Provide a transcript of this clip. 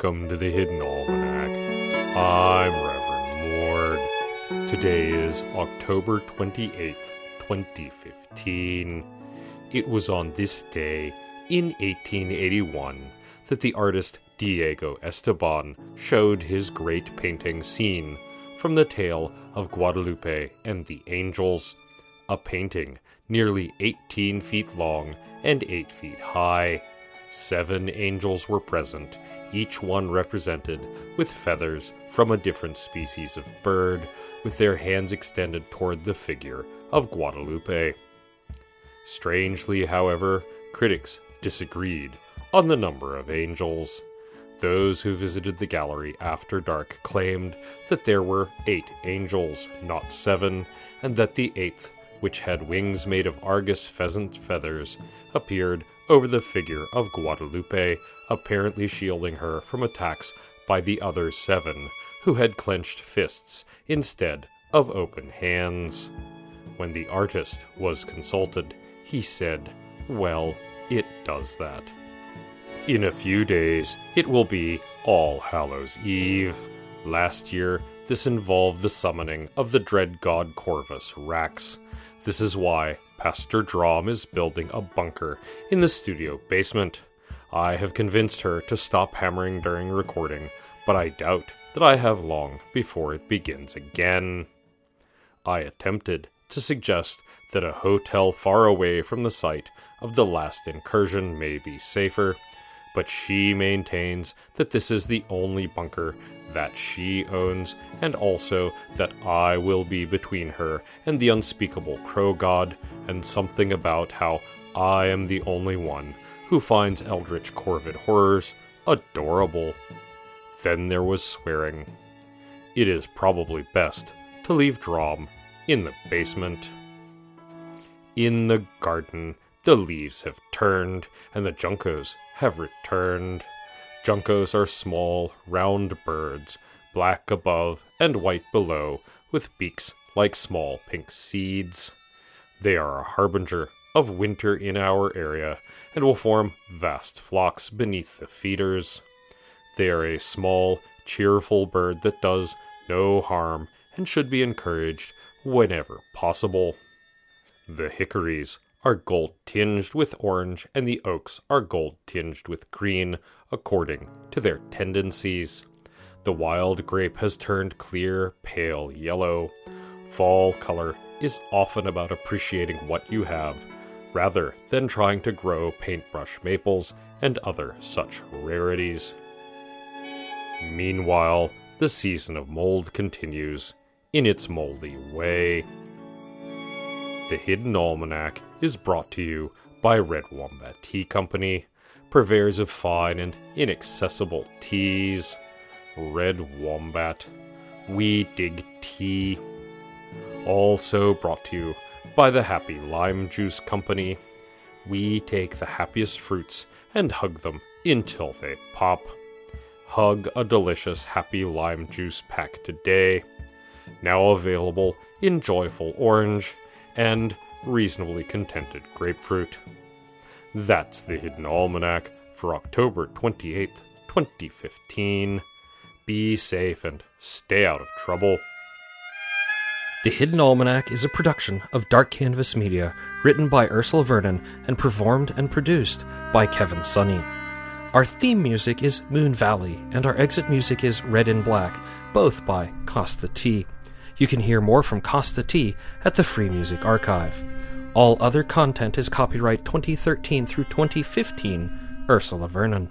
Welcome to the Hidden Almanac. I'm Reverend Mord. Today is October 28th, 2015. It was on this day, in 1881, that the artist Diego Esteban showed his great painting Scene from the tale of Guadalupe and the Angels, a painting nearly 18 feet long and 8 feet high. Seven angels were present, each one represented with feathers from a different species of bird, with their hands extended toward the figure of Guadalupe. Strangely, however, critics disagreed on the number of angels. Those who visited the gallery after dark claimed that there were eight angels, not seven, and that the eighth, which had wings made of Argus pheasant feathers, appeared over the figure of Guadalupe, apparently shielding her from attacks by the other seven, who had clenched fists instead of open hands. When the artist was consulted, he said, Well, it does that. In a few days, it will be All Hallows Eve. Last year, this involved the summoning of the dread god Corvus Wrax. This is why Pastor Drom is building a bunker in the studio basement. I have convinced her to stop hammering during recording, but I doubt that I have long before it begins again. I attempted to suggest that a hotel far away from the site of the last incursion may be safer, but she maintains that this is the only bunker that she owns, and also that I will be between her and the unspeakable crow god, and something about how I am the only one who finds eldritch corvid horrors adorable. Then there was swearing. It is probably best to leave Drom in the basement. In the garden, the leaves have turned, and the juncos have returned. Juncos are small, round birds, black above and white below, with beaks like small pink seeds. They are a harbinger of winter in our area and will form vast flocks beneath the feeders. They are a small, cheerful bird that does no harm and should be encouraged whenever possible. The hickories are gold tinged with orange, and the oaks are gold tinged with green, according to their tendencies. The wild grape has turned clear, pale yellow. Fall color is often about appreciating what you have, rather than trying to grow paintbrush maples and other such rarities. Meanwhile, the season of mold continues in its moldy way. The Hidden Almanac is brought to you by Red Wombat Tea Company, purveyors of fine and inaccessible teas. Red Wombat, we dig tea. Also brought to you by the Happy Lime Juice Company. We take the happiest fruits and hug them until they pop. Hug a delicious Happy Lime Juice pack today. Now available in Joyful Orange and reasonably contented grapefruit. That's the Hidden Almanac for October 28th, 2015. Be safe and stay out of trouble. The Hidden Almanac is a production of Dark Canvas Media, written by Ursula Vernon and performed and produced by Kevin Sonney. Our theme music is Moon Valley, and our exit music is Red and Black, both by Kosta T. You can hear more from Kosta T at the Free Music Archive. All other content is copyright 2013 through 2015, Ursula Vernon.